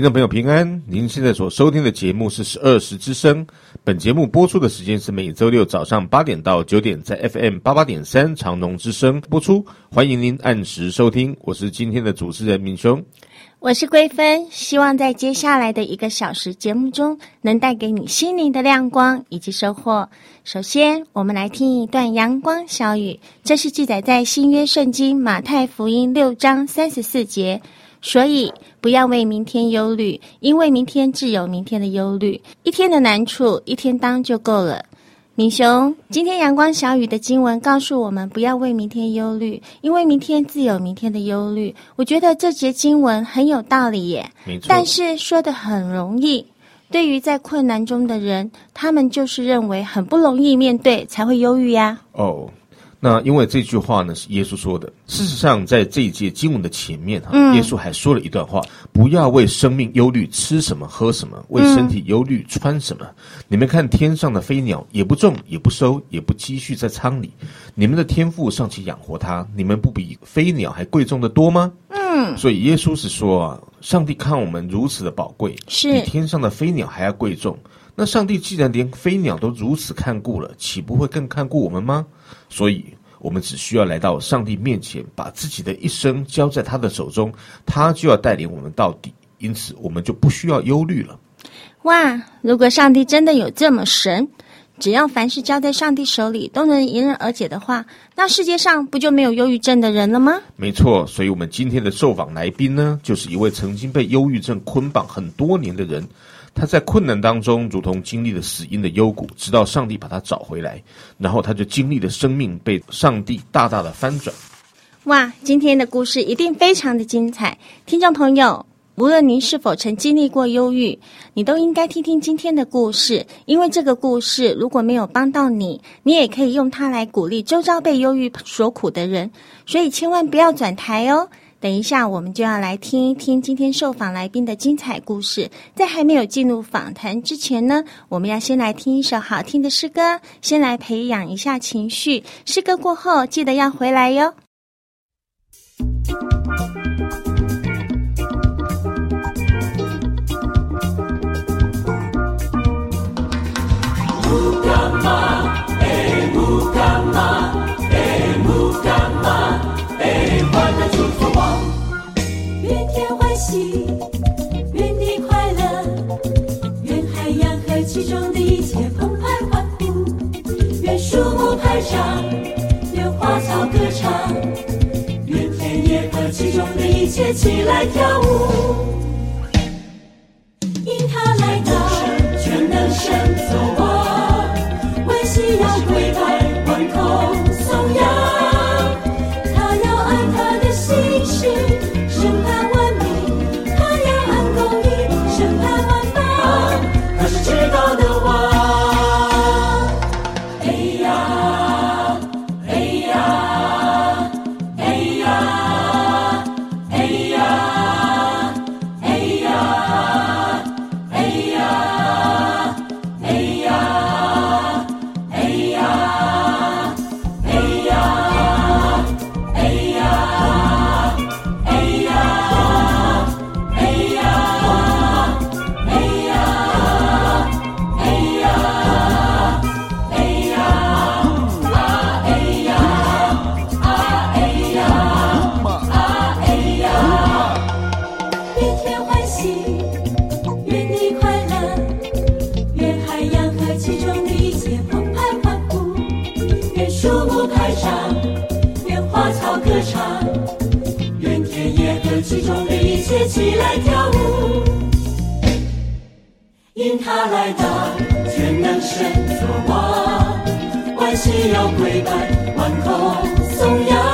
听众朋友平安，您现在所收听的节目是十二时之声。本节目播出的时间是每周六早上八点到九点，在 FM 八八点三长隆之声播出。欢迎您按时收听，我是今天的主持人明兄，我是桂芬。希望在接下来的一个小时节目中，能带给你心灵的亮光以及收获。首先，我们来听一段阳光小语，这是记载在新约圣经马太福音六章三十四节。所以，不要为明天忧虑，因为明天自有明天的忧虑。一天的难处，一天当就够了。明雄，今天阳光小雨的经文告诉我们，不要为明天忧虑，因为明天自有明天的忧虑。我觉得这节经文很有道理耶。但是说的很容易，对于在困难中的人，他们就是认为很不容易面对，才会忧郁呀。哦。那因为这句话呢，是耶稣说的。事实上，在这一节经文的前面哈，嗯、耶稣还说了一段话：不要为生命忧虑，吃什么喝什么；为身体忧虑，穿什么。嗯、你们看天上的飞鸟，也不种，也不收，也不积蓄在仓里，你们的天赋尚且养活它，你们不比飞鸟还贵重的多吗？嗯。所以耶稣是说啊，上帝看我们如此的宝贵，是比天上的飞鸟还要贵重。那上帝既然连飞鸟都如此看顾了，岂不会更看顾我们吗？所以，我们只需要来到上帝面前，把自己的一生交在他的手中，他就要带领我们到底。因此，我们就不需要忧虑了。哇！如果上帝真的有这么神，只要凡事交在上帝手里都能迎刃而解的话，那世界上不就没有忧郁症的人了吗？没错。所以，我们今天的受访来宾呢，就是一位曾经被忧郁症捆绑很多年的人。他在困难当中，如同经历了死因的幽谷，直到上帝把他找回来，然后他就经历了生命被上帝大大的翻转。哇，今天的故事一定非常的精彩，听众朋友，无论您是否曾经历过忧郁，你都应该听听今天的故事，因为这个故事如果没有帮到你，你也可以用它来鼓励周遭被忧郁所苦的人，所以千万不要转台哦。等一下，我们就要来听一听今天受访来宾的精彩故事。在还没有进入访谈之前呢，我们要先来听一首好听的诗歌，先来培养一下情绪。诗歌过后，记得要回来哟。其中的一切澎湃欢呼，愿树木拍掌，愿花草歌唱，愿田野和其中的一切起来跳舞。因他来到，全能神所王，欢喜要归到。接起来跳舞。引他来到全能神座网万系要跪拜万口颂扬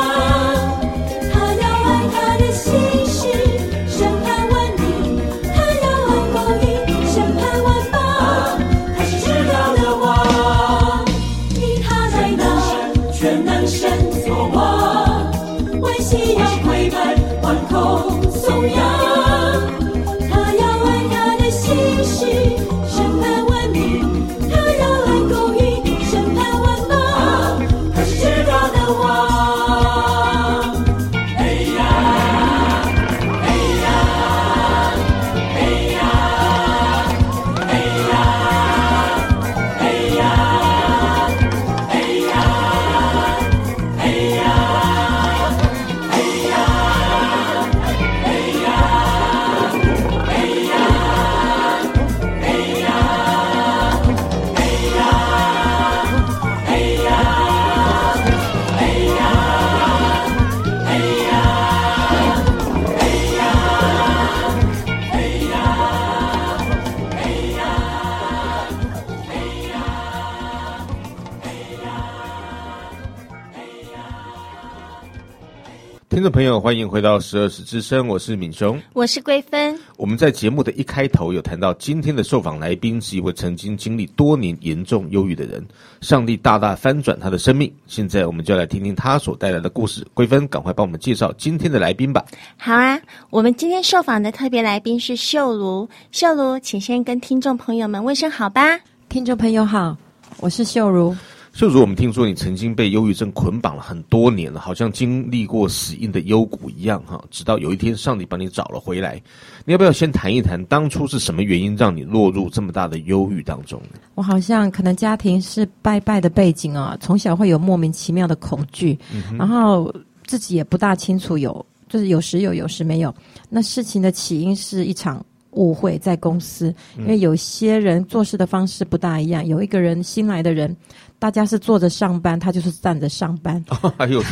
朋友，欢迎回到十二时之声，我是敏雄，我是桂芬。我们在节目的一开头有谈到，今天的受访来宾是一位曾经经历多年严重忧郁的人，上帝大大翻转他的生命。现在我们就来听听他所带来的故事。桂芬，赶快帮我们介绍今天的来宾吧。好啊，我们今天受访的特别来宾是秀如。秀如，请先跟听众朋友们问声好吧。听众朋友好，我是秀如。秀如，我们听说你曾经被忧郁症捆绑了很多年了，好像经历过死荫的幽谷一样哈。直到有一天，上帝把你找了回来。你要不要先谈一谈当初是什么原因让你落入这么大的忧郁当中呢？我好像可能家庭是拜拜的背景啊，从小会有莫名其妙的恐惧，嗯、然后自己也不大清楚有，就是有时有，有时没有。那事情的起因是一场误会在公司，因为有些人做事的方式不大一样，有一个人新来的人。大家是坐着上班，他就是站着上班。哦、还有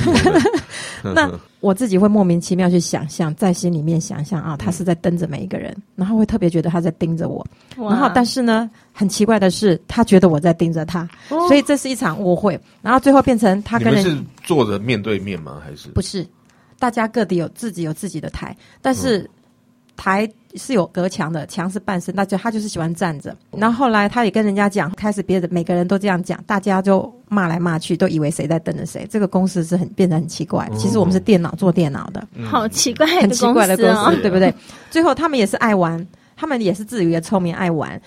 那我自己会莫名其妙去想象，在心里面想象啊，他是在瞪着每一个人，嗯、然后会特别觉得他在盯着我。然后，但是呢，很奇怪的是，他觉得我在盯着他，哦、所以这是一场误会。然后最后变成他跟人是坐着面对面吗？还是不是？大家各地有自己有自己的台，但是。嗯台是有隔墙的，墙是半身，那就他就是喜欢站着。然后后来他也跟人家讲，开始别的每个人都这样讲，大家就骂来骂去，都以为谁在瞪着谁。这个公司是很变得很奇怪。其实我们是电脑做电脑的，嗯、好奇怪，很奇怪的公司，对不对？最后他们也是爱玩，他们也是自以为聪明爱玩。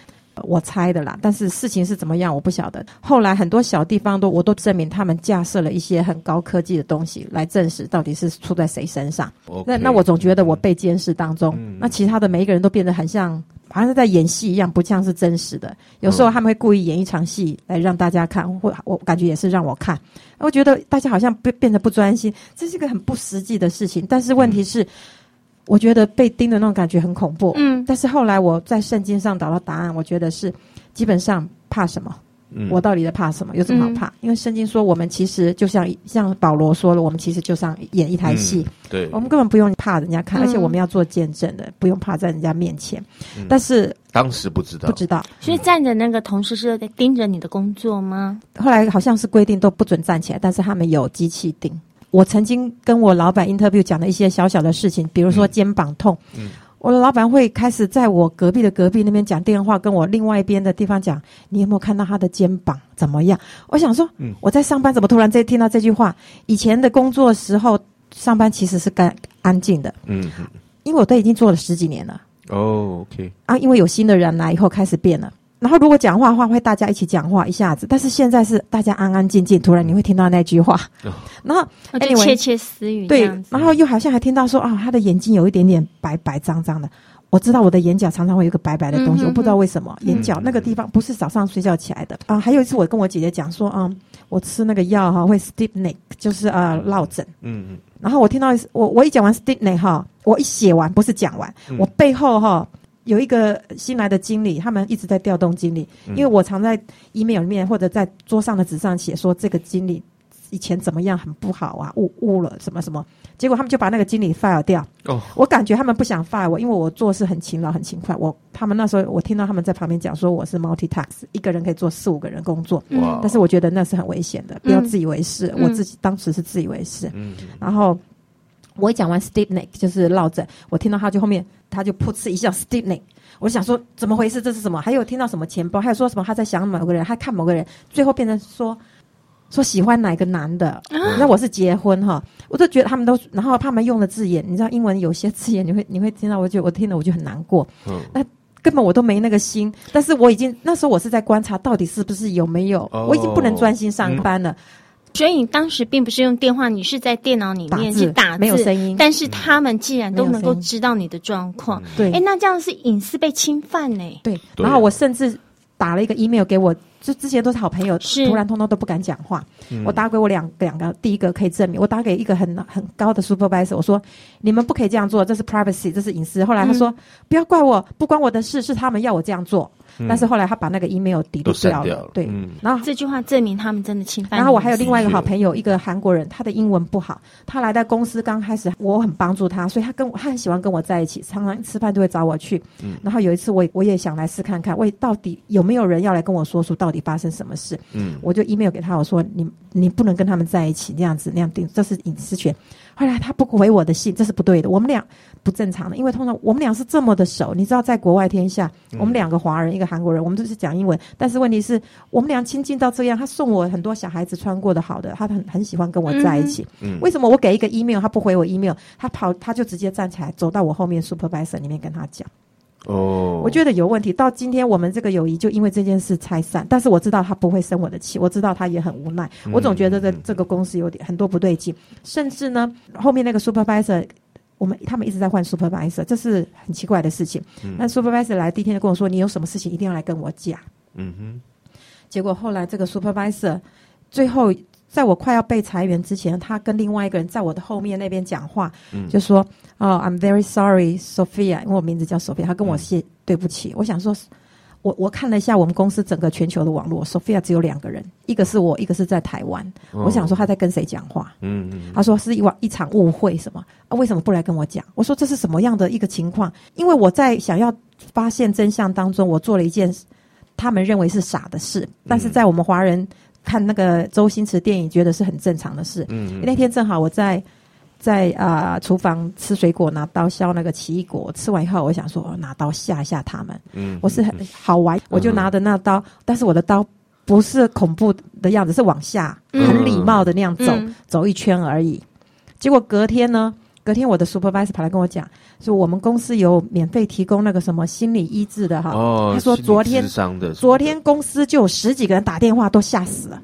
我猜的啦，但是事情是怎么样，我不晓得。后来很多小地方都，我都证明他们架设了一些很高科技的东西来证实到底是出在谁身上。Okay, 那那我总觉得我被监视当中，嗯、那其他的每一个人都变得很像，好像是在演戏一样，不像是真实的。有时候他们会故意演一场戏来让大家看，或我感觉也是让我看。我觉得大家好像变变得不专心，这是一个很不实际的事情。但是问题是。嗯我觉得被盯的那种感觉很恐怖，嗯，但是后来我在圣经上找到答案，我觉得是基本上怕什么？嗯，我到底在怕什么？有什么好怕？嗯、因为圣经说我们其实就像像保罗说了，我们其实就像演一台戏，嗯、对，我们根本不用怕人家看，嗯、而且我们要做见证的，不用怕在人家面前。嗯、但是当时不知道，不知道，所以站着那个同事是在盯着你的工作吗？后来好像是规定都不准站起来，但是他们有机器盯。我曾经跟我老板 interview 讲的一些小小的事情，比如说肩膀痛，嗯嗯、我的老板会开始在我隔壁的隔壁那边讲电话，跟我另外一边的地方讲，你有没有看到他的肩膀怎么样？我想说，嗯、我在上班怎么突然在听到这句话？以前的工作时候上班其实是干安静的，嗯，因为我都已经做了十几年了。哦，OK，啊，因为有新的人来以后开始变了。然后如果讲话的话，会大家一起讲话一下子，但是现在是大家安安静静，突然你会听到那句话，哦、然后就窃窃私语，对，然后又好像还听到说啊，他的眼睛有一点点白白脏脏的。我知道我的眼角常常会有一个白白的东西，嗯、哼哼我不知道为什么眼角那个地方不是早上睡觉起来的。啊。还有一次我跟我姐姐讲说啊，我吃那个药哈会 stiff neck，就是啊落枕，嗯嗯，然后我听到我我一讲完 stiff neck 哈，我一写完不是讲完，嗯、我背后哈。有一个新来的经理，他们一直在调动经理，因为我常在 email 里面或者在桌上的纸上写说这个经理以前怎么样很不好啊，误误了什么什么，结果他们就把那个经理 fire 掉。哦，我感觉他们不想 fire 我，因为我做事很勤劳很勤快。我他们那时候我听到他们在旁边讲说我是 multitask，一个人可以做四五个人工作。哇！但是我觉得那是很危险的，不要自以为是。嗯、我自己当时是自以为是。嗯。然后我一讲完 stiff neck 就是落枕，我听到他就后面。他就噗嗤一笑，stiff neck。我想说怎么回事？这是什么？还有听到什么钱包？还有说什么他在想某个人，还看某个人。最后变成说，说喜欢哪个男的，那、啊、我是结婚哈，我都觉得他们都，然后他们用的字眼，你知道英文有些字眼，你会你会听到，我觉得我听了我就很难过。嗯，那根本我都没那个心，但是我已经那时候我是在观察到底是不是有没有，哦、我已经不能专心上班了。嗯、所以你当时并不是用电话，你是在电脑里面去打字，没有声音。但是他们既然都能够知道你的状况，对，哎，那这样是隐私被侵犯呢？对，然后我甚至打了一个 email 给我。就之前都是好朋友，突然通通都不敢讲话。嗯、我打给我两两个，第一个可以证明。我打给一个很很高的 supervisor，我说你们不可以这样做，这是 privacy，这是隐私。后来他说、嗯、不要怪我，不关我的事，是他们要我这样做。但是后来他把那个 email 抵掉了，掉了对。嗯、然后这句话证明他们真的侵犯。然后我还有另外一个好朋友，一个韩国人，他的英文不好。他来到公司刚开始，我很帮助他，所以他跟我他很喜欢跟我在一起，常常吃饭都会找我去。嗯、然后有一次我我也想来试看看，喂，到底有没有人要来跟我说出到底发生什么事？嗯，我就 email 给他，我说你你不能跟他们在一起，那样子那样定，这是隐私权。后来他不回我的信，这是不对的。我们俩不正常的，因为通常我们俩是这么的熟。你知道，在国外天下，我们两个华人，一个韩国人，我们都是讲英文。但是问题是我们俩亲近到这样，他送我很多小孩子穿过的好的，他很很喜欢跟我在一起。嗯，为什么我给一个 email，他不回我 email，他跑他就直接站起来走到我后面 supervisor 里面跟他讲。哦，我觉得有问题。到今天我们这个友谊就因为这件事拆散，但是我知道他不会生我的气，我知道他也很无奈。我总觉得这这个公司有点很多不对劲，甚至呢，后面那个 supervisor，我们他们一直在换 supervisor，这是很奇怪的事情。那 supervisor 来第一天就跟我说：“你有什么事情一定要来跟我讲。”嗯哼。结果后来这个 supervisor 最后。在我快要被裁员之前，他跟另外一个人在我的后面那边讲话，嗯、就说：“哦，I'm very sorry, Sophia，因为我名字叫 Sophia。”他跟我谢对不起。嗯、我想说，我我看了一下我们公司整个全球的网络，Sophia 只有两个人，一个是我，一个是在台湾。哦、我想说他在跟谁讲话？嗯嗯。他说是一一场误会，什么啊？为什么不来跟我讲？我说这是什么样的一个情况？因为我在想要发现真相当中，我做了一件他们认为是傻的事，但是在我们华人。看那个周星驰电影，觉得是很正常的事。嗯，嗯，那天正好我在在啊、呃、厨房吃水果，拿刀削那个奇异果。吃完以后，我想说拿刀吓一吓他们。嗯，我是很好玩，我就拿着那刀，嗯、但是我的刀不是恐怖的样子，是往下很礼貌的那样走，嗯、走一圈而已。结果隔天呢？隔天我的 supervisor 跑来跟我讲，说我们公司有免费提供那个什么心理医治的哈。哦，他说昨天昨天公司就有十几个人打电话，都吓死了。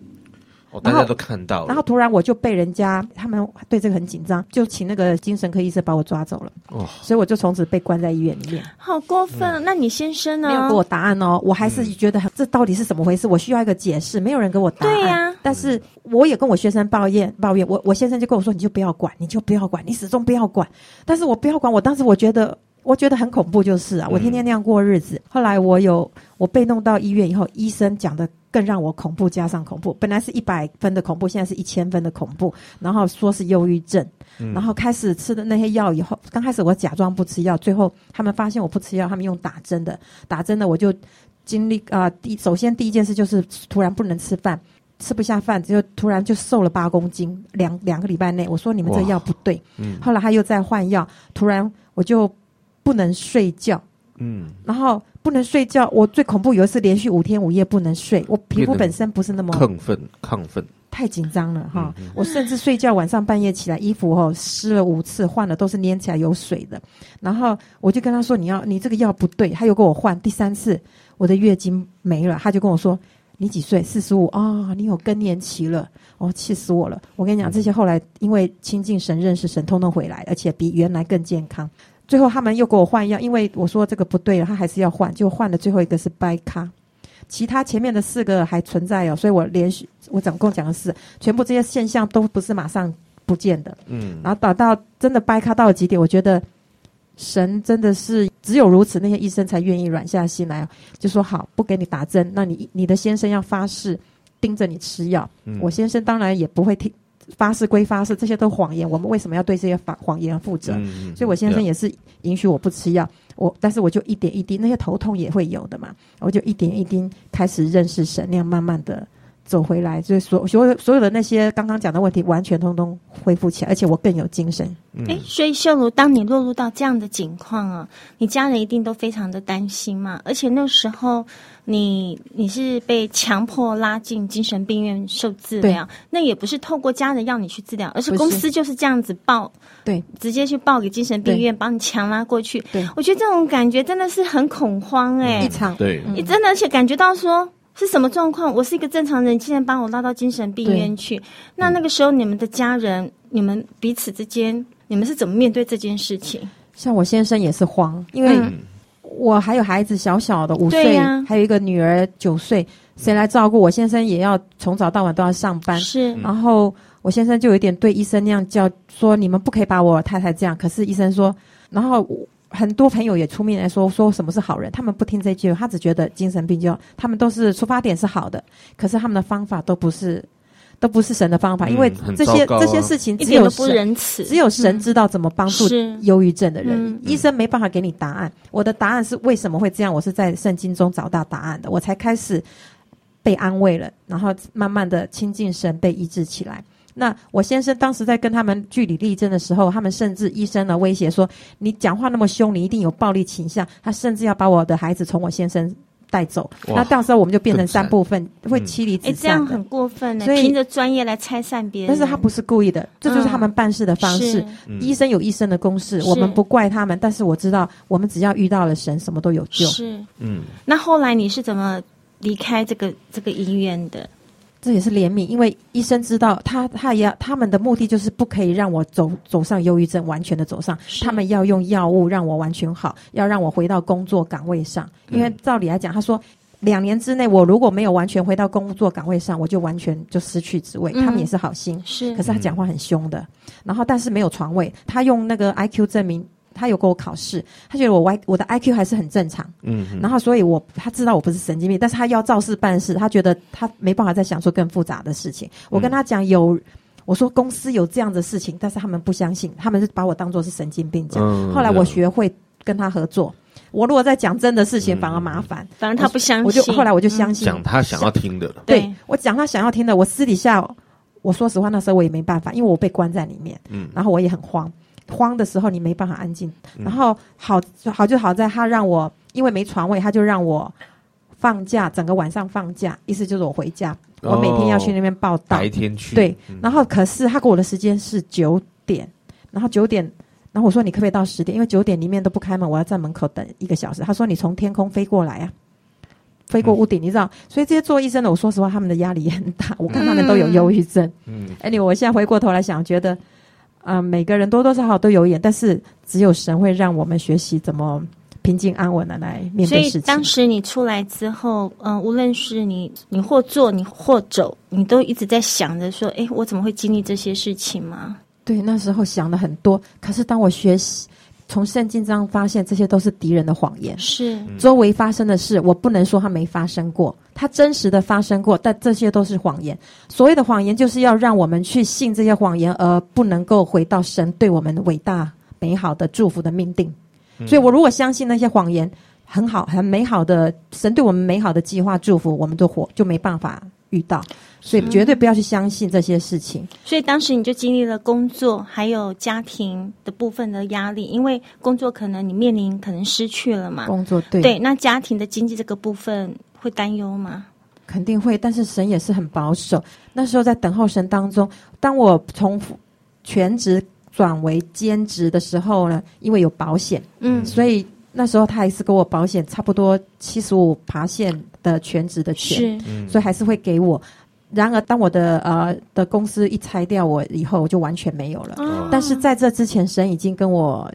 哦，大家都看到了。然后突然我就被人家他们对这个很紧张，就请那个精神科医生把我抓走了。哦，所以我就从此被关在医院里面。好过分！嗯、那你先生呢？没有给我答案哦，我还是觉得这到底是怎么回事？我需要一个解释。没有人给我答案。对呀、啊。但是我也跟我学生抱怨抱怨，我我先生就跟我说：“你就不要管，你就不要管，你始终不要管。”但是我不要管，我当时我觉得我觉得很恐怖，就是啊，我天天那样过日子。嗯、后来我有我被弄到医院以后，医生讲的。更让我恐怖，加上恐怖，本来是一百分的恐怖，现在是一千分的恐怖。然后说是忧郁症，嗯、然后开始吃的那些药以后，刚开始我假装不吃药，最后他们发现我不吃药，他们用打针的，打针的我就经历啊，第、呃、首先第一件事就是突然不能吃饭，吃不下饭，就突然就瘦了八公斤，两两个礼拜内，我说你们这药不对，嗯、后来他又在换药，突然我就不能睡觉，嗯，然后。不能睡觉，我最恐怖有一次连续五天五夜不能睡。我皮肤本身不是那么亢奋，亢奋，太紧张了哈。我甚至睡觉晚上半夜起来，衣服哦湿了五次，换了都是粘起来有水的。然后我就跟他说：“你要你这个药不对。”他又给我换第三次，我的月经没了，他就跟我说：“你几岁？四十五啊？你有更年期了？”哦，气死我了！我跟你讲，这些后来因为亲近神、认识神，通通回来，而且比原来更健康。最后他们又给我换药，因为我说这个不对了，他还是要换，就换了最后一个是掰咖，其他前面的四个还存在哦，所以我连续我总共讲了四全部这些现象都不是马上不见的，嗯，然后等到真的掰咖到了极点，我觉得神真的是只有如此，那些医生才愿意软下心来，就说好不给你打针，那你你的先生要发誓盯着你吃药，嗯，我先生当然也不会听。发誓归发誓，这些都谎言。我们为什么要对这些谎谎言负责？嗯、所以我先生也是允许我不吃药，我但是我就一点一滴，那些头痛也会有的嘛。我就一点一滴开始认识神，那样慢慢的走回来，就是所所有所有的那些刚刚讲的问题，完全通通恢复起来，而且我更有精神。哎、嗯，所以秀如，当你落入到这样的境况啊，你家人一定都非常的担心嘛。而且那时候你你是被强迫拉进精神病院受治疗，那也不是透过家人要你去治疗，而是公司就是这样子报，对，直接去报给精神病院，把你强拉过去。对，我觉得这种感觉真的是很恐慌哎、欸，一场对，你真的而且感觉到说。是什么状况？我是一个正常人，竟然把我拉到精神病院去。那那个时候，你们的家人、你们彼此之间，你们是怎么面对这件事情？像我先生也是慌，因为我还有孩子小小的五岁，啊、还有一个女儿九岁，谁来照顾？我先生也要从早到晚都要上班。是，然后我先生就有点对医生那样叫说：“你们不可以把我太太这样。”可是医生说，然后。很多朋友也出面来说，说什么是好人，他们不听这句，他只觉得精神病就他们都是出发点是好的，可是他们的方法都不是，都不是神的方法，嗯、因为这些、啊、这些事情只有神，只有神知道怎么帮助忧郁症的人，嗯、医生没办法给你答案。我的答案是为什么会这样？我是在圣经中找到答案的，我才开始被安慰了，然后慢慢的亲近神，被医治起来。那我先生当时在跟他们据理力争的时候，他们甚至医生呢威胁说：“你讲话那么凶，你一定有暴力倾向。”他甚至要把我的孩子从我先生带走。那到时候我们就变成三部分，会妻离子散。哎，这样很过分呢。所以凭着专业来拆散别人，但是他不是故意的，这就是他们办事的方式。嗯、医生有医生的公式，我们不怪他们。但是我知道，我们只要遇到了神，什么都有救。是，嗯。那后来你是怎么离开这个这个医院的？这也是怜悯，因为医生知道他，他也要他们的目的就是不可以让我走走上忧郁症，完全的走上。他们要用药物让我完全好，要让我回到工作岗位上。因为照理来讲，他说两年之内我如果没有完全回到工作岗位上，我就完全就失去职位。嗯、他们也是好心，是，可是他讲话很凶的。然后但是没有床位，他用那个 IQ 证明。他有给我考试，他觉得我 Y 我的 IQ 还是很正常，嗯，然后所以我他知道我不是神经病，但是他要照事办事，他觉得他没办法再想说更复杂的事情。我跟他讲有，我说公司有这样的事情，但是他们不相信，他们是把我当做是神经病讲。嗯、后来我学会跟他合作，我如果在讲真的事情，反而麻烦，反正他不相信，我就后来我就相信，讲他想要听的，对，我讲他想要听的，我私底下我说实话，那时候我也没办法，因为我被关在里面，嗯，然后我也很慌。慌的时候，你没办法安静。然后好好就好在他让我，因为没床位，他就让我放假，整个晚上放假，意思就是我回家，我每天要去那边报道。白天去。对。然后可是他给我的时间是九点，然后九点，然后我说你可不可以到十点？因为九点里面都不开门，我要在门口等一个小时。他说你从天空飞过来啊，飞过屋顶，你知道？所以这些做医生的，我说实话，他们的压力也很大。我看他们都有忧郁症。嗯。哎，你我现在回过头来想，觉得。啊、呃，每个人多多少少都有眼，但是只有神会让我们学习怎么平静安稳的来面对事情。所以当时你出来之后，嗯、呃，无论是你你或坐你或走，你都一直在想着说，哎，我怎么会经历这些事情吗？对，那时候想了很多。可是当我学习。从圣经中发现，这些都是敌人的谎言。是周围发生的事，我不能说它没发生过，它真实的发生过，但这些都是谎言。所谓的谎言，就是要让我们去信这些谎言，而不能够回到神对我们伟大美好的祝福的命定。所以我如果相信那些谎言，很好，很美好的神对我们美好的计划祝福，我们就活就没办法遇到。所以绝对不要去相信这些事情。所以当时你就经历了工作还有家庭的部分的压力，因为工作可能你面临可能失去了嘛。工作对对，那家庭的经济这个部分会担忧吗？肯定会，但是神也是很保守。那时候在等候神当中，当我从全职转为兼职的时候呢，因为有保险，嗯，所以那时候他还是给我保险，差不多七十五爬线的全职的钱，所以还是会给我。然而，当我的呃的公司一拆掉我以后，我就完全没有了。哦、但是在这之前，神已经跟我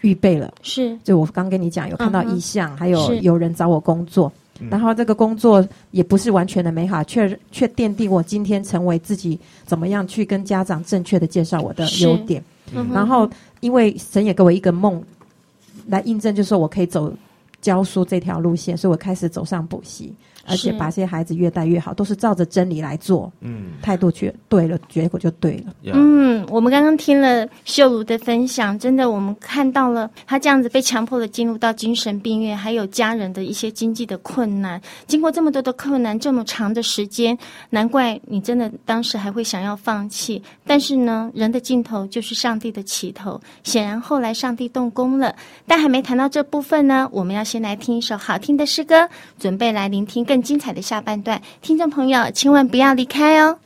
预备了。是，就我刚跟你讲，有看到意向，嗯、还有有人找我工作。然后这个工作也不是完全的美好，却却奠定我今天成为自己怎么样去跟家长正确的介绍我的优点。嗯、然后，因为神也给我一个梦来印证，就是说我可以走。教书这条路线，所以我开始走上补习，而且把这些孩子越带越好，都是照着真理来做。嗯，态度却对了，结果就对了。嗯，我们刚刚听了秀如的分享，真的，我们看到了他这样子被强迫的进入到精神病院，还有家人的一些经济的困难。经过这么多的困难，这么长的时间，难怪你真的当时还会想要放弃。但是呢，人的尽头就是上帝的起头。显然后来上帝动工了，但还没谈到这部分呢，我们要先。先来听一首好听的诗歌，准备来聆听更精彩的下半段。听众朋友，千万不要离开哦。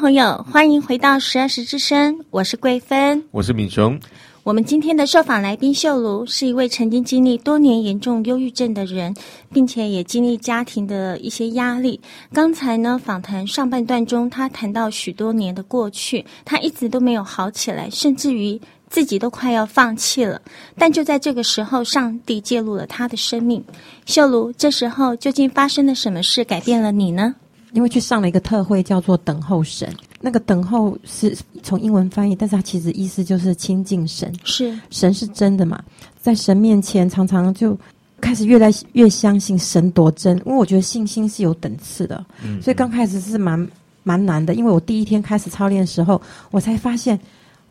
朋友，欢迎回到十二时之声，我是桂芬。我是敏雄。我们今天的受访来宾秀茹是一位曾经经历多年严重忧郁症的人，并且也经历家庭的一些压力。刚才呢，访谈上半段中，他谈到许多年的过去，他一直都没有好起来，甚至于自己都快要放弃了。但就在这个时候，上帝介入了他的生命。秀茹，这时候究竟发生了什么事改变了你呢？因为去上了一个特会，叫做“等候神”。那个“等候”是从英文翻译，但是它其实意思就是亲近神。是神是真的嘛？在神面前，常常就开始越来越相信神多真。因为我觉得信心是有等次的，嗯所以刚开始是蛮蛮难的。因为我第一天开始操练的时候，我才发现，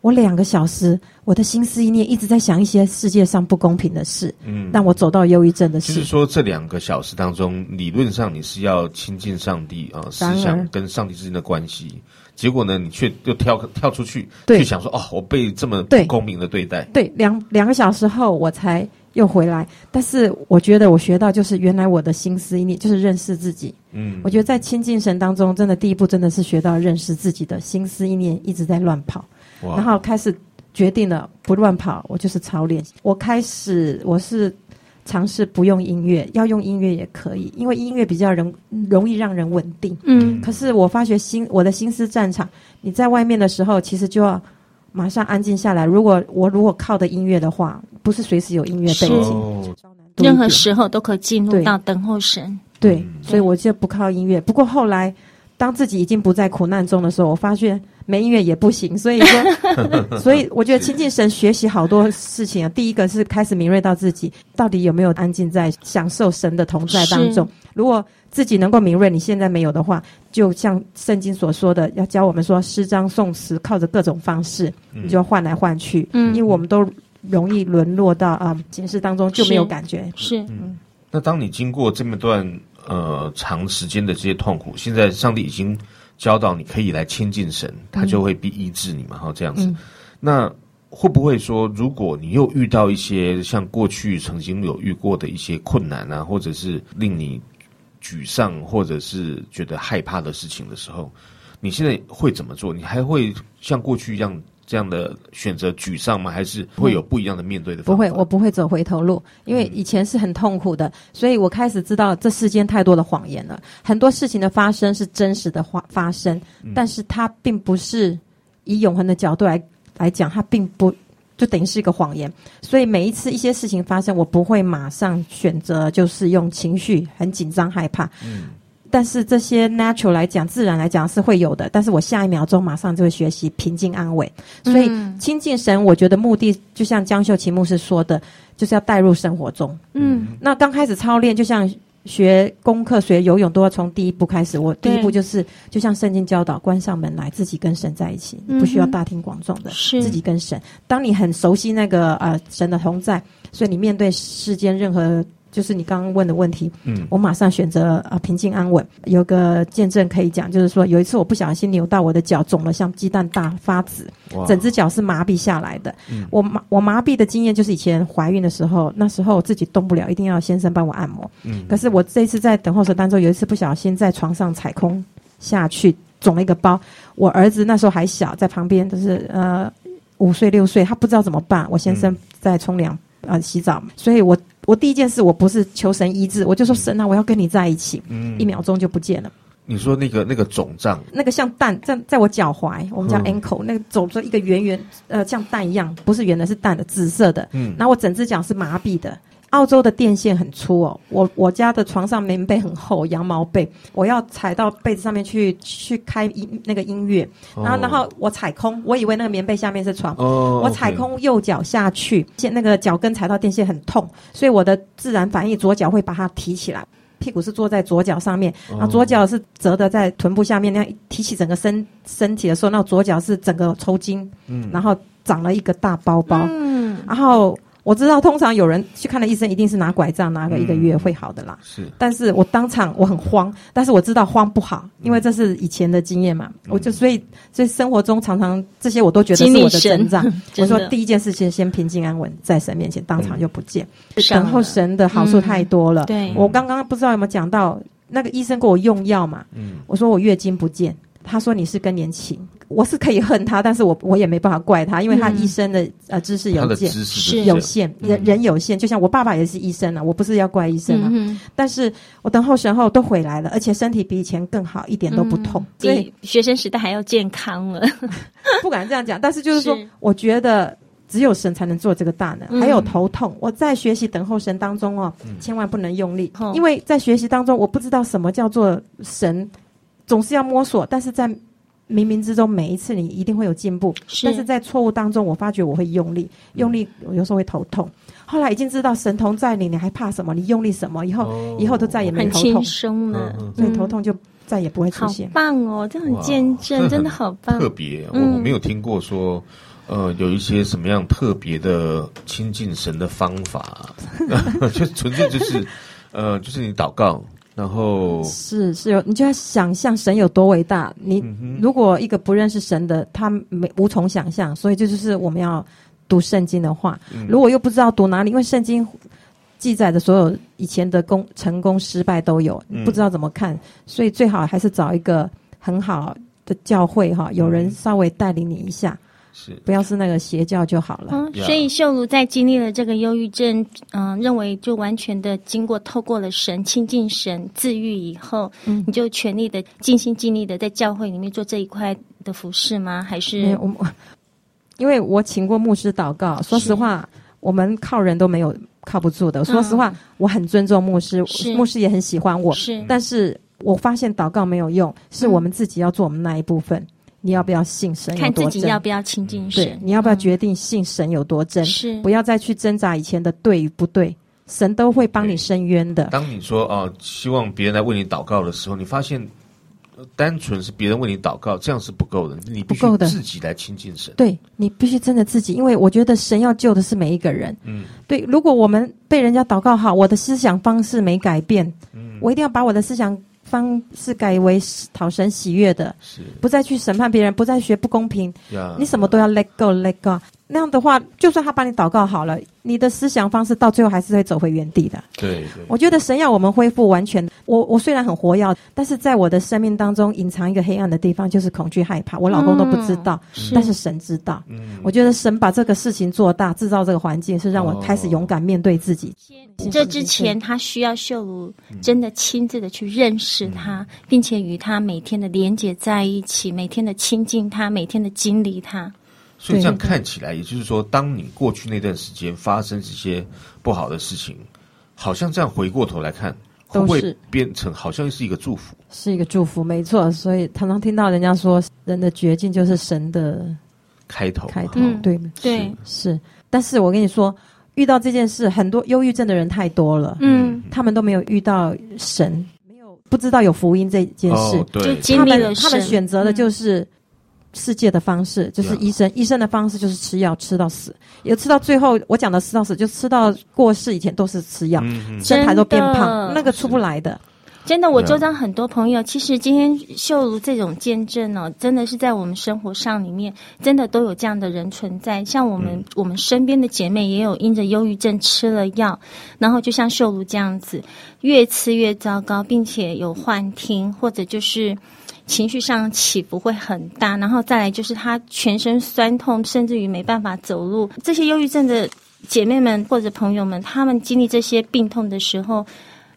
我两个小时，我的心思意念一直在想一些世界上不公平的事，嗯让我走到忧郁症的事。就是说，这两个小时当中，理论上你是要亲近上帝啊、呃，思想跟上帝之间的关系。结果呢，你却又跳跳出去，对去想说，哦，我被这么不公平的对待。对，两两个小时后我才又回来，但是我觉得我学到就是原来我的心思意念就是认识自己。嗯，我觉得在亲近神当中，真的第一步真的是学到认识自己的心思意念一直在乱跑，哇然后开始决定了不乱跑，我就是操练。我开始我是尝试不用音乐，要用音乐也可以，因为音乐比较容容易让人稳定。嗯可是我发觉心我的心思战场，你在外面的时候，其实就要马上安静下来。如果我如果靠的音乐的话，不是随时有音乐背景，哦，任何时候都可以进入到等候神。对嗯，所以我就不靠音乐。不过后来，当自己已经不在苦难中的时候，我发现没音乐也不行。所以说，所以我觉得亲近神学习好多事情啊。第一个是开始敏锐到自己到底有没有安静在享受神的同在当中。如果自己能够敏锐，你现在没有的话，就像圣经所说的，要教我们说诗章颂词，靠着各种方式，你就要换来换去。嗯因为我们都容易沦落到啊形式当中就没有感觉。是，嗯那当你经过这么段呃长时间的这些痛苦，现在上帝已经教导你可以来亲近神，他就会必医治你嘛，哈、这样子。嗯那会不会说，如果你又遇到一些像过去曾经有遇过的一些困难啊，或者是令你沮丧，或者是觉得害怕的事情的时候，你现在会怎么做？你还会像过去一样这样的选择沮丧吗？还是会有不一样的面对的方法？不会，我不会走回头路，因为以前是很痛苦的，所以我开始知道这世间太多的谎言了。很多事情的发生是真实的发发生，但是它并不是以永恒的角度来来讲，它并不就等于是一个谎言。所以每一次一些事情发生，我不会马上选择就是用情绪很紧张害怕。但是这些 natural 来讲，自然来讲是会有的。但是我下一秒钟马上就会学习平静安稳。所以亲近神，我觉得目的就像江秀琪牧师说的，就是要带入生活中。嗯，那刚开始操练，就像学功课、学游泳，都要从第一步开始。我第一步就是，就像圣经教导，关上门来，自己跟神在一起，嗯不需要大庭广众的，是自己跟神。当你很熟悉那个呃神的同在，所以你面对世间任何。就是你刚刚问的问题，嗯，我马上选择啊、呃、平静安稳。有个见证可以讲，就是说有一次我不小心扭到我的脚，肿了像鸡蛋大发紫，整只脚是麻痹下来的。嗯我麻我麻痹的经验就是以前怀孕的时候，那时候我自己动不了，一定要先生帮我按摩。嗯可是我这一次在等候室当中，有一次不小心在床上踩空下去，肿了一个包。我儿子那时候还小，在旁边就是呃五岁六岁，他不知道怎么办。我先生在冲凉。呃洗澡，所以我我第一件事我不是求神医治，我就说神啊，我要跟你在一起，嗯一秒钟就不见了。你说那个那个肿胀，那个像蛋在在我脚踝，我们叫嗯 ankle，、那个肿着一个圆圆呃像蛋一样，不是圆的，是蛋的，紫色的。嗯然后我整只脚是麻痹的。澳洲的电线很粗哦，我我家的床上棉被很厚，羊毛被，我要踩到被子上面去去开音那个音乐，然后、哦然后我踩空，我以为那个棉被下面是床，哦我踩空右脚下去，现那个脚跟踩到电线很痛，所以我的自然反应左脚会把它提起来。屁股是坐在左脚上面，哦。然后左脚是折的在臀部下面，那样提起整个身身体的时候，那左脚是整个抽筋，嗯。然后长了一个大包包，嗯，然后我知道通常有人去看了医生，一定是拿拐杖拿个一个月会好的啦。是但是我当场我很慌，但是我知道慌不好，因为这是以前的经验嘛，嗯我就所以所以生活中常常这些我都觉得是我的成长。我说第一件事情先平静安稳，在神面前当场就不见。上了等候神的好处太多了。对我刚刚不知道有没有讲到那个医生给我用药嘛？嗯我说我月经不见，他说你是更年期，我是可以恨他，但是我我也没办法怪他，因为他嗯医生的、呃知识有限。是有限，人人有限，就像我爸爸也是医生啊，我不是要怪医生啊，嗯但是我等候神后都回来了，而且身体比以前更好，一点都不痛，所以比学生时代还要健康了。不敢这样讲。但是就是说是，我觉得只有神才能做这个大能。嗯还有头痛，我在学习等候神当中哦，千万不能用力哦，因为在学习当中，我不知道什么叫做神，总是要摸索，但是在冥冥之中，每一次你一定会有进步。是但是在错误当中，我发觉我会用力，用力我有时候会头痛。后来已经知道神童在你，你还怕什么？你用力什么？以后、哦以后都再也没很头痛轻，松了嗯，所以头痛就再也不会出现好。棒哦，这很哇见证，真的好棒。特别，我没有听过说，呃，有一些什么样特别的亲近神的方法，就纯粹就是，呃，就是你祷告，然后是是有，你就要想象神有多伟大。你嗯如果一个不认识神的，他没无从想象。所以这就是我们要读圣经的话。嗯如果又不知道读哪里，因为圣经记载的所有以前的功成功失败都有，嗯不知道怎么看，所以最好还是找一个很好的教会哈，有人稍微带领你一下，是。不要是那个邪教就好了。嗯，所以秀如在经历了这个忧郁症，嗯、认为就完全的经过透过了神亲近神治愈以后，嗯。你就全力的尽心尽力的在教会里面做这一块的服侍吗？还是，我因为我请过牧师祷告，说实话，我们靠人都没有靠不住的。说实话，我很尊重牧师，牧师也很喜欢我，是。但是我发现祷告没有用，是我们自己要做我们那一部分。你要不要信神有看自？己要不要亲近对神？，你要不要决定信神有多真？是不要再去挣扎以前的对与不对，神都会帮你伸冤的。当你说啊、希望别人来为你祷告的时候，你发现、呃单纯是别人为你祷告，这样是不够的，你必须不够的自己来亲近神。对你必须真的自己，因为我觉得神要救的是每一个人。嗯，对，如果我们被人家祷告好，我的思想方式没改变，嗯我一定要把我的思想方式改为讨神喜悦的，是。不再去审判别人，不再学不公平，呀，你什么都要 let go，let go。那样的话，就算他把你祷告好了，你的思想方式到最后还是会走回原地的。对对，我觉得神要我们恢复完全。我我虽然很活跃，但是在我的生命当中隐藏一个黑暗的地方，就是恐惧害怕。我老公都不知道，是但是神知道。嗯，我觉得神把这个事情做大，制造这个环境，是让我开始勇敢面对自己。这之前，他需要秀如真的亲自的去认识他，并且与他每天的连接在一起，每天的亲近他，每天的经历他。所以这样看起来，也就是说，当你过去那段时间发生这些不好的事情，好像这样回过头来看，会不会变成好像是一个祝福？是一个祝福，没错。所以常常听到人家说，人的绝境就是神的开头，开头。嗯对，对，是。但是我跟你说，遇到这件事，很多忧郁症的人太多了，嗯，他们都没有遇到神，没有不知道有福音这件事。哦，就对，他经历了们他们选择的就是世界的方式，就是医生。医生的方式就是吃药吃到死，有吃到最后，我讲的吃到死，就吃到过世以前都是吃药，嗯嗯身材都变胖，那个出不来的。真的，我周遭很多朋友，其实今天秀如这种见证哦，真的是在我们生活上里面，真的都有这样的人存在。像我们、我们身边的姐妹也有因着忧郁症吃了药，然后就像秀如这样子，越吃越糟糕，并且有幻听，或者就是情绪上起伏会很大，然后再来就是他全身酸痛，甚至于没办法走路。这些忧郁症的姐妹们或者朋友们，他们经历这些病痛的时候。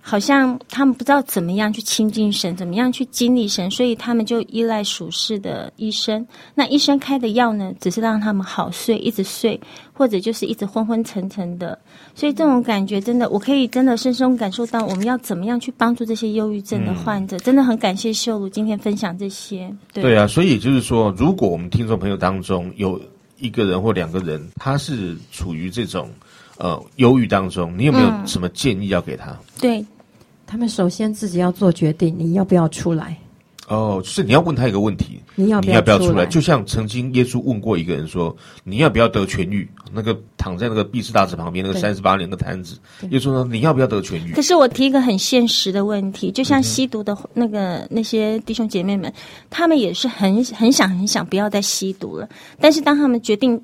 好像他们不知道怎么样去亲近神，怎么样去经历神，所以他们就依赖属世的医生。那医生开的药呢，只是让他们好睡，一直睡，或者就是一直昏昏沉沉的。所以这种感觉真的，我可以真的深深感受到，我们要怎么样去帮助这些忧郁症的患者。嗯、真的很感谢秀茹今天分享这些。对，对啊，所以就是说，如果我们听众朋友当中有一个人或两个人，他是处于这种呃忧郁当中，你有没有什么建议要给他？嗯、对。他们首先自己要做决定，你要不要出来？哦，就是你要问他一个问题，你要不要，不要出来？就像曾经耶稣问过一个人说：“你要不要得痊愈？”那个躺在那个毕士大池旁边那个三十八年的瘫子，耶稣说：“你要不要得痊愈？”可是我提一个很现实的问题，就像吸毒的那个、嗯、那些弟兄姐妹们，他们也是很很想很想不要再吸毒了，但是当他们决定。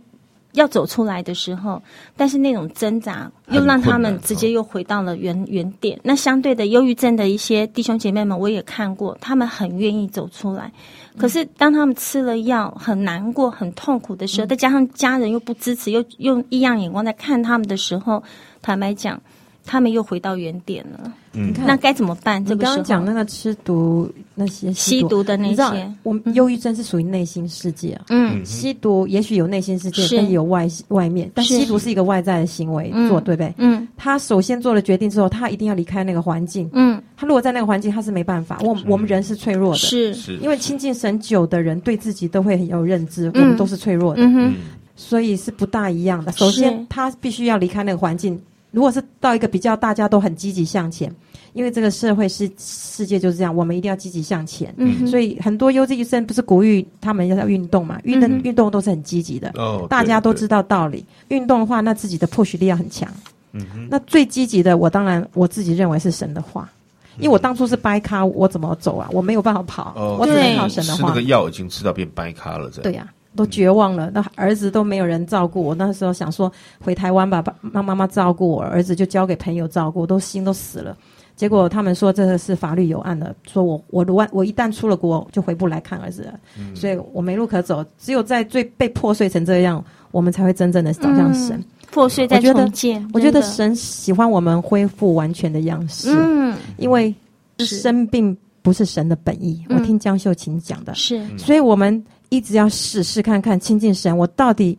要走出来的时候，但是那种挣扎又让他们直接又回到了原原点。那相对的，忧郁症的一些弟兄姐妹们，我也看过，他们很愿意走出来。可是当他们吃了药，很难过、很痛苦的时候，再加上家人又不支持，又用异样眼光在看他们的时候，坦白讲。他们又回到原点了，嗯，那该怎么办？这个刚刚讲那个吃毒那些吸毒的那些，我们忧郁症是属于内心世界啊，嗯，吸毒也许有内心世界，但也有外外面，但吸毒是一个外在的行为做，对不对？嗯，他首先做了决定之后，他一定要离开那个环境，嗯，他如果在那个环境，他是没办法。我我们人是脆弱的，是，因为亲近神久的人对自己都会很有认知，我们都是脆弱的，嗯，所以是不大一样的。首先，他必须要离开那个环境。如果是到一个比较大家都很积极向前，因为这个社会是世界就是这样，我们一定要积极向前。嗯，所以很多优质医生不是鼓励他们要运动嘛？运动运动都是很积极的。哦，大家都知道道理。运动的话，那自己的 push 力要很强。嗯哼。那最积极的，我当然我自己认为是神的话，因为我当初是掰咖，我怎么走啊？我没有办法跑，我只能靠神的话。吃那个药已经吃到变掰咖了，这样。对呀。都绝望了，那儿子都没有人照顾我。那时候想说回台湾吧，爸妈妈妈照顾我，儿子就交给朋友照顾，都心都死了。结果他们说这个是法律有案的，说我我我我一旦出了国就回不来看儿子了，嗯、所以我没路可走，只有在最被破碎成这样，我们才会真正的走向神。嗯、破碎再重建，我觉得神喜欢我们恢复完全的样式，嗯，因为生病不是神的本意。嗯、我听江秀琴讲的。是，所以我们。一直要试试看看亲近神，我到底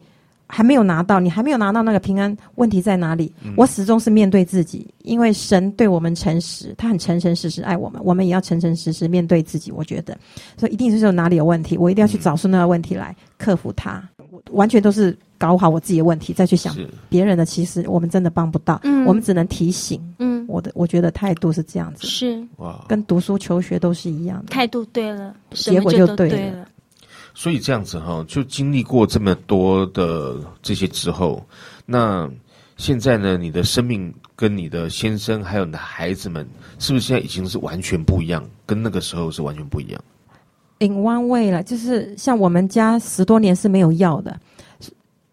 还没有拿到，你还没有拿到那个平安，问题在哪里？嗯、我始终是面对自己，因为神对我们诚实，他很诚诚实实爱我们，我们也要诚诚实实面对自己。我觉得，所以一定是有哪里有问题，我一定要去找出那个问题来克服它。我、完全都是搞好我自己的问题，再去想别人的，其实我们真的帮不到，嗯、我们只能提醒。嗯，我的我觉得态度是这样子，是哇，跟读书求学都是一样的，态度对了，结果就对了。所以这样子哈，就经历过这么多的这些之后，那现在呢，你的生命跟你的先生还有你的孩子们，是不是现在已经是完全不一样？跟那个时候是完全不一样。In one way 了，就是像我们家十多年是没有药的。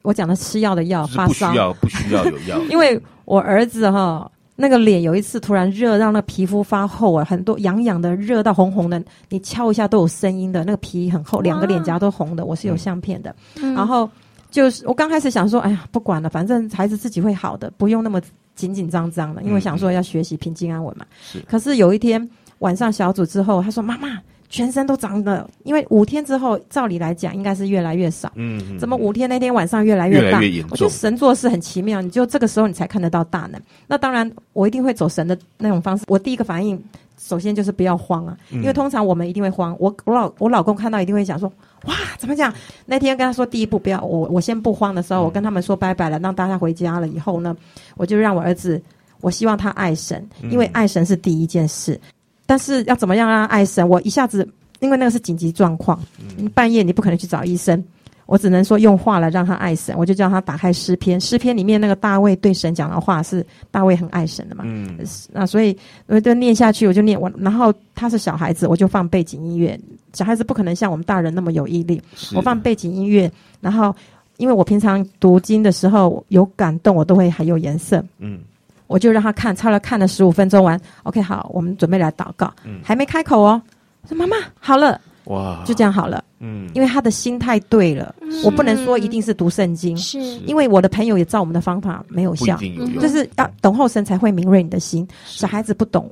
我讲的吃药的药，不需要不需要有药，因为我儿子哈。那个脸有一次突然热，让那个皮肤发厚啊，很多痒痒的，热到红红的，你敲一下都有声音的。那个皮很厚，两个脸颊都红的，我是有相片的。嗯、然后就是我刚开始想说，哎呀，不管了，反正孩子自己会好的，不用那么紧紧张张的，因为想说要学习平静安稳嘛。是。可是有一天晚上小组之后，他说：“妈妈。”全身都长了，因为五天之后，照理来讲应该是越来越少。嗯，嗯，怎么五天那天晚上越来越大？我觉得神做事很奇妙，你就这个时候你才看得到大能。那当然，我一定会走神的那种方式。我第一个反应，首先就是不要慌啊，因为通常我们一定会慌。我我老我老公看到一定会想说：哇，怎么讲？那天跟他说第一步不要，我我先不慌的时候，我跟他们说拜拜了，让大家回家了以后呢，我就让我儿子，我希望他爱神，因为爱神是第一件事。但是要怎么样让他爱神？我一下子，因为那个是紧急状况，嗯、半夜你不可能去找医生，我只能说用话来让他爱神。我就叫他打开诗篇，诗篇里面那个大卫对神讲的话是大卫很爱神的嘛。嗯，那所以我就念下去，我就念我，然后他是小孩子，我就放背景音乐。小孩子不可能像我们大人那么有毅力，我放背景音乐，然后因为我平常读经的时候有感动，我都会很有颜色。嗯。我就让他看，超了看了十五分钟完，OK，好，我们准备来祷告。嗯，还没开口哦。我说妈妈好了，哇，就这样好了。嗯，因为他的心态对了，我不能说一定是读圣经，是。因为我的朋友也照我们的方法没有效，有，就是要等候神才会明锐你的心。小孩子不懂，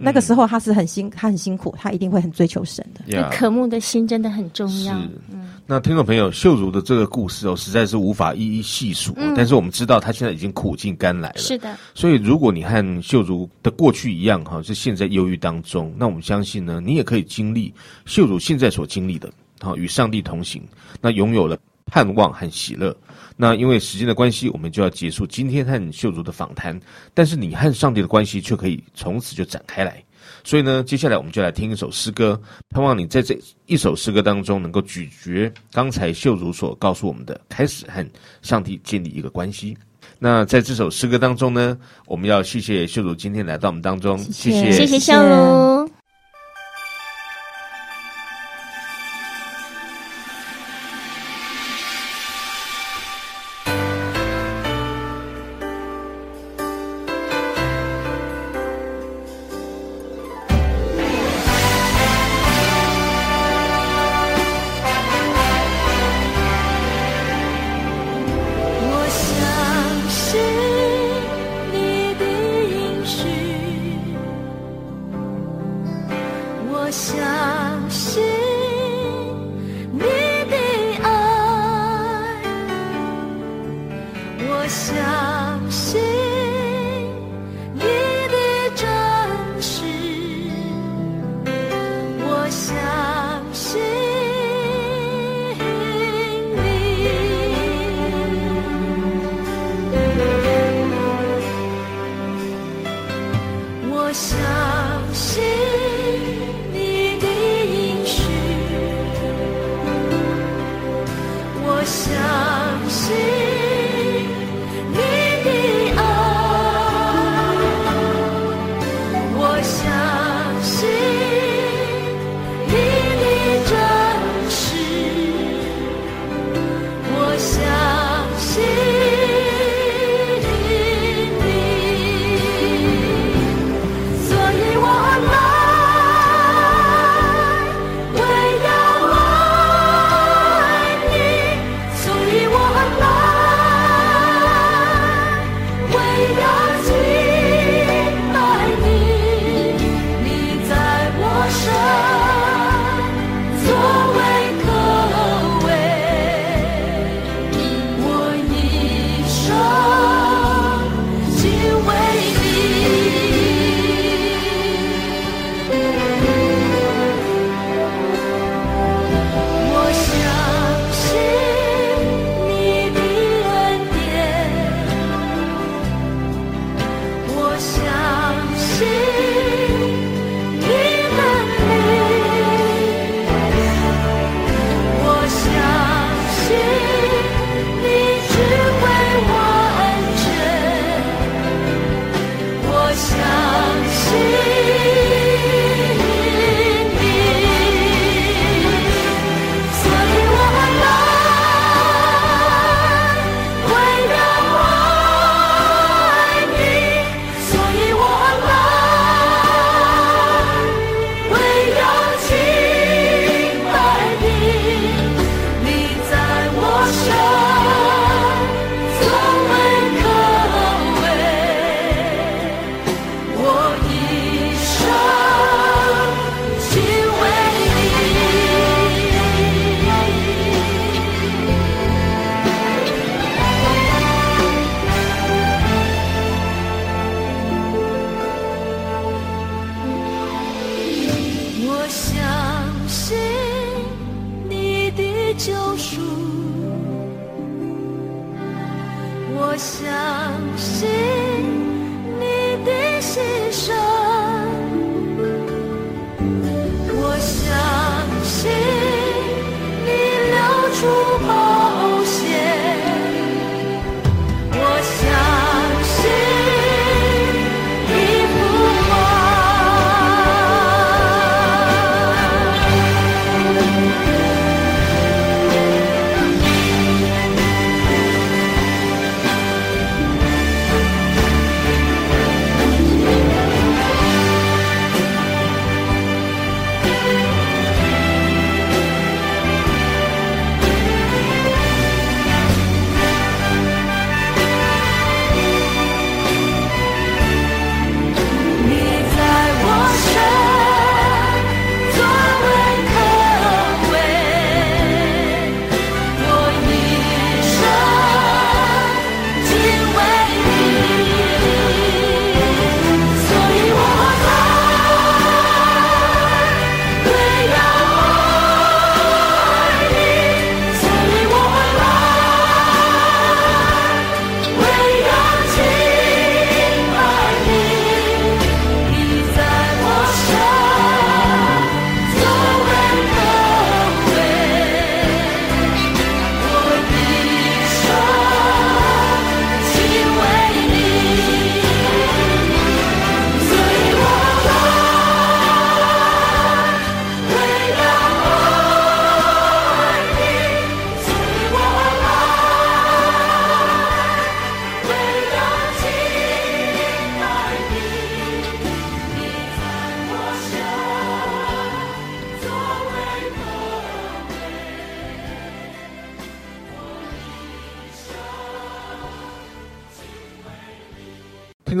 那个时候他是很辛，他很辛苦，他一定会很追求神的。呀渴慕的心真的很重是要。，那听众朋友，秀茹的这个故事哦，实在是无法一一细数。但是我们知道，他现在已经苦尽甘来了。是的，所以如果你和秀茹的过去一样，哈，是现在忧郁当中，那我们相信呢，你也可以经历秀茹现在所经历的，好，与上帝同行，那拥有了盼望和喜乐。那因为时间的关系，我们就要结束今天和秀茹的访谈。但是你和上帝的关系却可以从此就展开来。所以呢，接下来我们就来听一首诗歌，盼望你在这一首诗歌当中能够咀嚼刚才秀如所告诉我们的，开始和上帝建立一个关系。那在这首诗歌当中呢，我们要谢谢秀如今天来到我们当中，谢谢谢谢秀茹。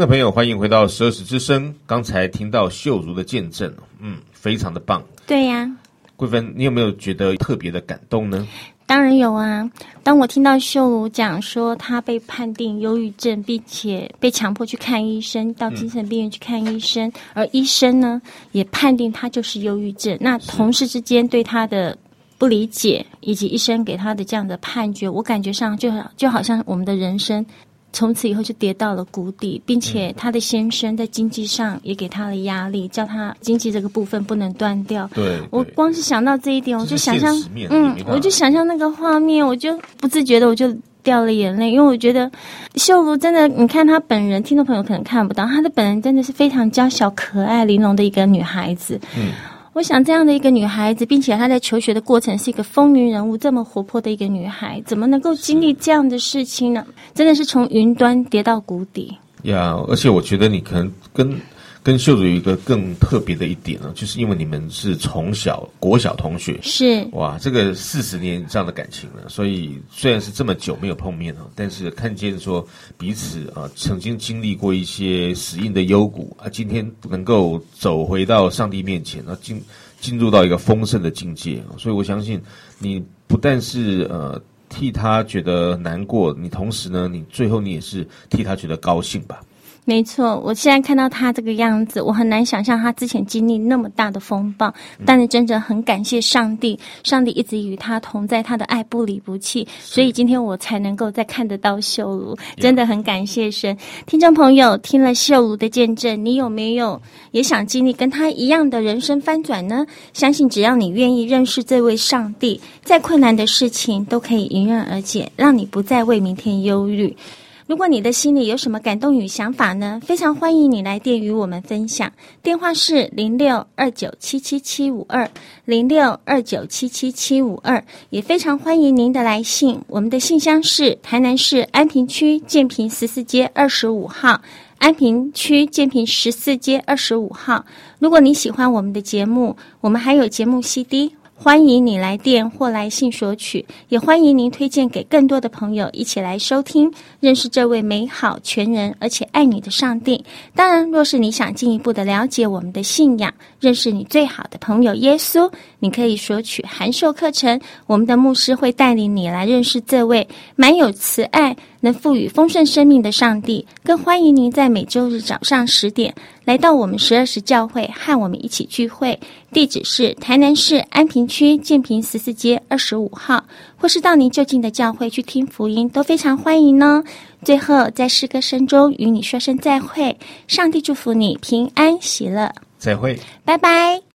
朋友，欢迎回到十二时之声。刚才听到秀如的见证，嗯，非常的棒。对呀、啊，桂芬，你有没有觉得特别的感动呢？当然有啊！当我听到秀如讲说她被判定忧郁症，并且被强迫去看医生，到精神病院去看医生，嗯、而医生呢也判定她就是忧郁症。那同事之间对她的不理解，以及医生给她的这样的判决，我感觉上就就好像我们的人生。从此以后就跌到了谷底，并且她的先生在经济上也给她了压力，叫她经济这个部分不能断掉。对，对我光是想到这一点，我就想象，嗯，我就想象那个画面，我就不自觉的我就掉了眼泪，因为我觉得秀如真的，你看她本人，听众朋友可能看不到，她的本人真的是非常娇小、可爱、玲珑的一个女孩子。嗯。我想这样的一个女孩子，并且她在求学的过程是一个风云人物，这么活泼的一个女孩，怎么能够经历这样的事情呢？真的是从云端跌到谷底。呀，而且我觉得你可能跟。跟秀主有一个更特别的一点呢，就是因为你们是从小国小同学，是哇，这个四十年以上的感情了，所以虽然是这么久没有碰面了，但是看见说彼此啊曾经经历过一些死硬的幽谷啊，今天能够走回到上帝面前，啊进进入到一个丰盛的境界，所以我相信你不但是呃替他觉得难过，你同时呢，你最后你也是替他觉得高兴吧。没错，我现在看到他这个样子，我很难想象他之前经历那么大的风暴。但是真的很感谢上帝，上帝一直与他同在，他的爱不离不弃，所以今天我才能够再看得到秀如，真的很感谢神。听众朋友，听了秀如的见证，你有没有也想经历跟他一样的人生翻转呢？相信只要你愿意认识这位上帝，再困难的事情都可以迎刃而解，让你不再为明天忧虑。如果你的心里有什么感动与想法呢？非常欢迎你来电与我们分享，电话是零六二九七七七五二零六二九七七七五二，也非常欢迎您的来信，我们的信箱是台南市安平区建平十四街二十五号，安平区建平十四街二十五号。如果你喜欢我们的节目，我们还有节目 CD。欢迎你来电或来信索取，也欢迎您推荐给更多的朋友一起来收听，认识这位美好、全人而且爱你的上帝。当然，若是你想进一步的了解我们的信仰，认识你最好的朋友耶稣，你可以索取函授课程，我们的牧师会带领你来认识这位满有慈爱、能赋予丰盛生命的上帝。更欢迎您在每周日早上十点。来到我们十二时教会，和我们一起聚会。地址是台南市安平区建平十四街二十五号，或是到您就近的教会去听福音，都非常欢迎呢。最后，在诗歌声中与你说声再会，上帝祝福你平安喜乐。再会，拜拜。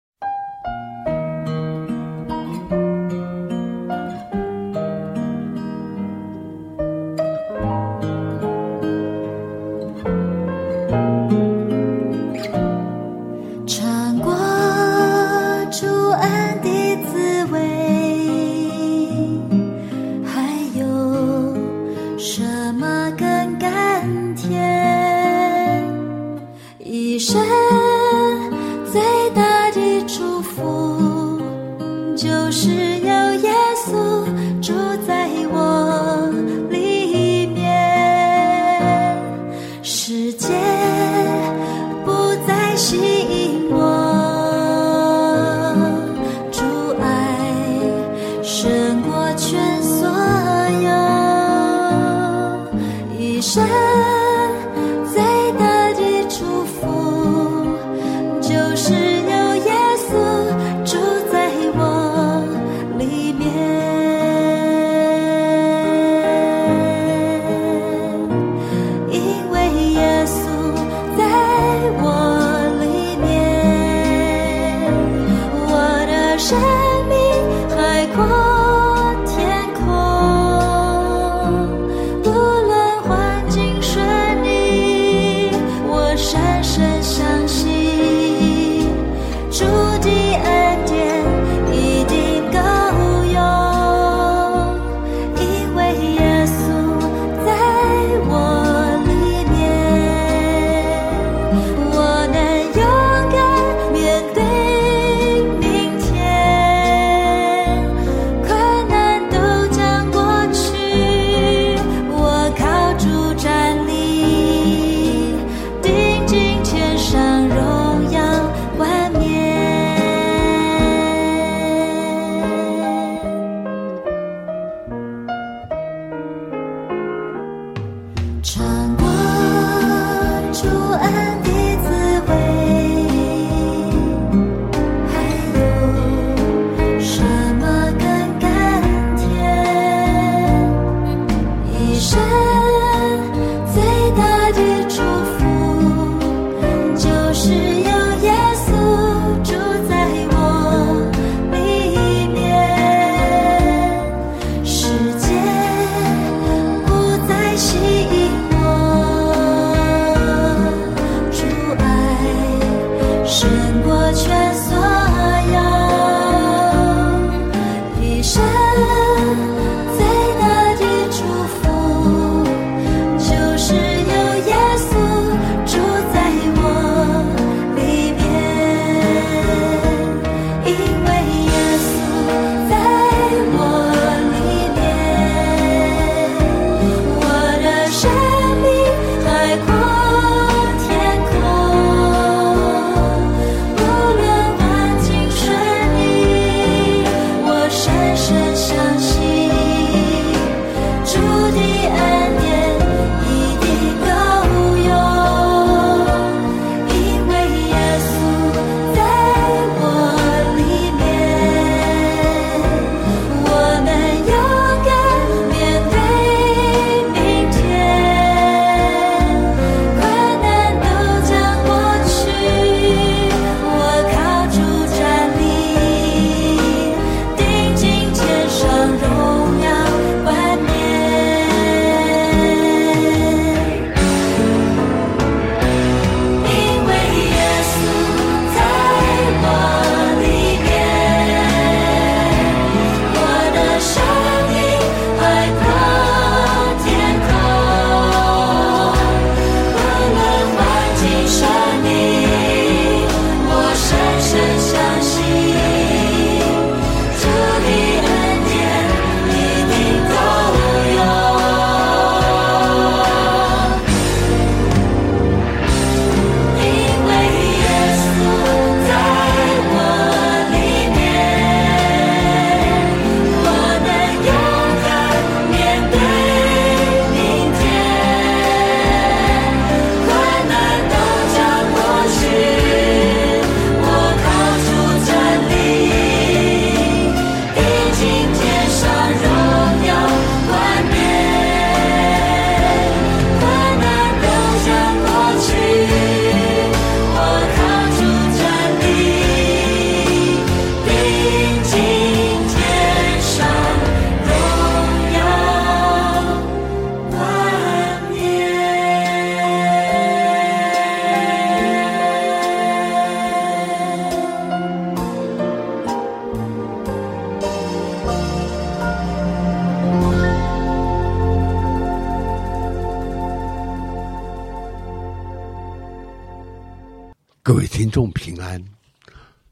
众平安，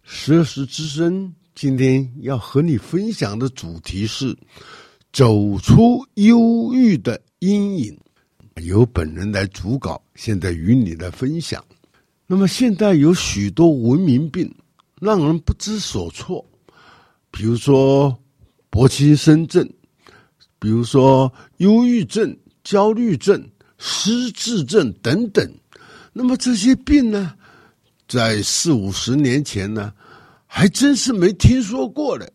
十二时之声今天要和你分享的主题是走出忧郁的阴影，由本人来主稿，现在与你来分享。那么现在有许多文明病，让人不知所措，比如说柏金森症，比如说忧郁症、焦虑症、失智症等等。那么这些病呢，在四五十年前呢，还真是没听说过的。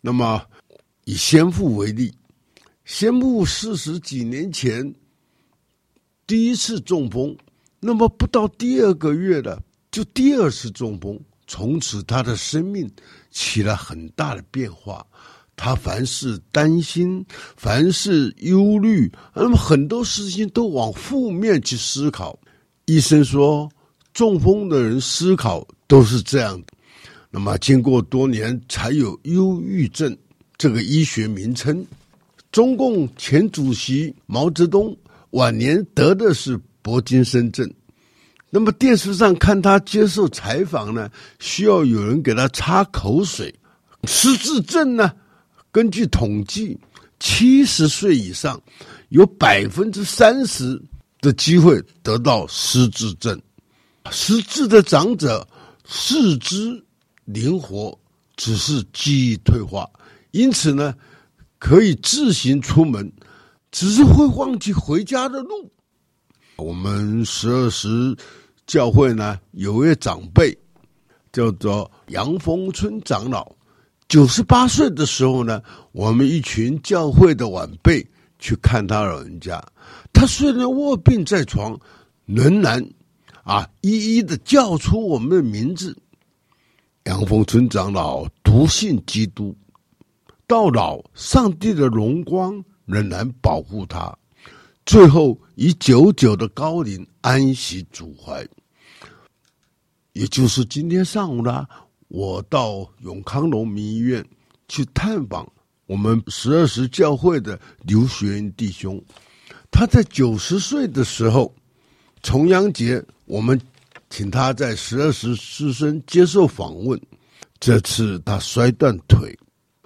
那么，以先父为例，先父四十几年前第一次中风，那么不到第二个月的就第二次中风，从此他的生命起了很大的变化。他凡事担心，凡事忧虑，那么很多事情都往负面去思考。医生说。中风的人思考都是这样的，那么经过多年才有忧郁症这个医学名称。中共前主席毛泽东晚年得的是柏金森症，那么电视上看他接受采访呢，需要有人给他擦口水。失智症呢，根据统计，七十岁以上有百分之三十的机会得到失智症。失智的长者四肢灵活，只是记忆退化，因此呢，可以自行出门，只是会忘记回家的路。我们十二时教会呢，有位长辈叫做杨丰春长老，九十八岁的时候呢，我们一群教会的晚辈去看他老人家，他虽然卧病在床，仍然。啊，一一的叫出我们的名字。杨凤春长老笃信基督，到老，上帝的荣光仍然保护他，最后以久久的高龄安息主怀。也就是今天上午呢，我到永康农民医院去探访我们十二时教会的刘学元弟兄，他在九十岁的时候，重阳节。我们请他在十二时之身接受访问。这次他摔断腿，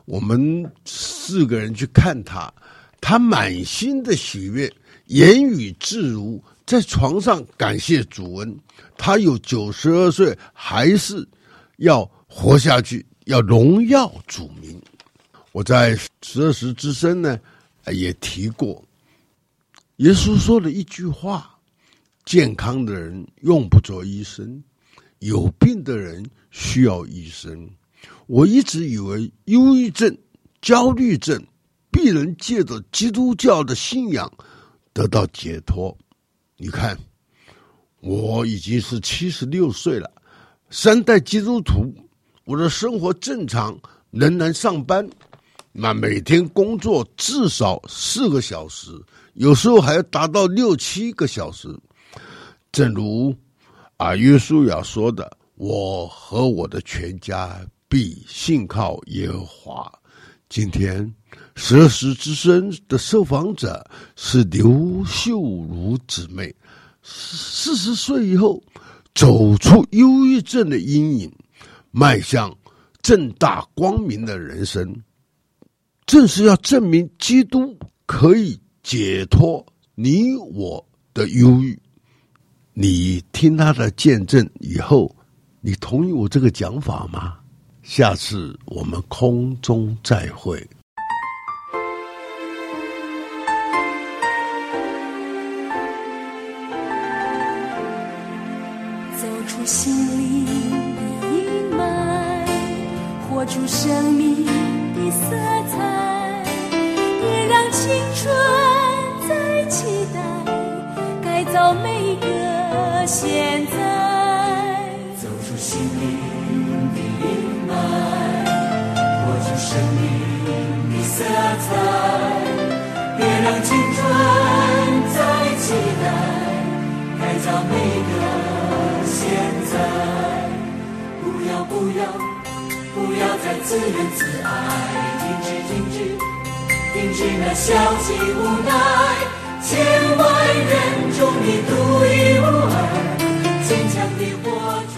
我们四个人去看他，他满心的喜悦，言语自如，在床上感谢主恩。他有九十二岁，还是要活下去，要荣耀主名。我在十二时之声呢，也提过，耶稣说了一句话。健康的人用不着医生，有病的人需要医生。我一直以为忧郁症、焦虑症必能借着基督教的信仰得到解脱。你看，我已经是七十六岁了，三代基督徒，我的生活正常，仍然上班，那每天工作至少四个小时，有时候还要达到六七个小时。正如啊，约书亚说的：“我和我的全家必信靠耶和华。”今天十二时之身的受访者是刘秀如姊妹，四十岁以后走出忧郁症的阴影，迈向正大光明的人生，正是要证明基督可以解脱你我的忧郁。你听他的见证以后，你同意我这个讲法吗？下次我们空中再会。走出心灵的阴霾，活出生命的色彩，点亮青春在期待，改造每个。现在走出心灵的阴霾，活出生命的色彩，别让青春再期待，改造每个现在。不要不要不要再自怨自艾，停止停止停止那消极无奈，千万人中你独一无二坚强的活着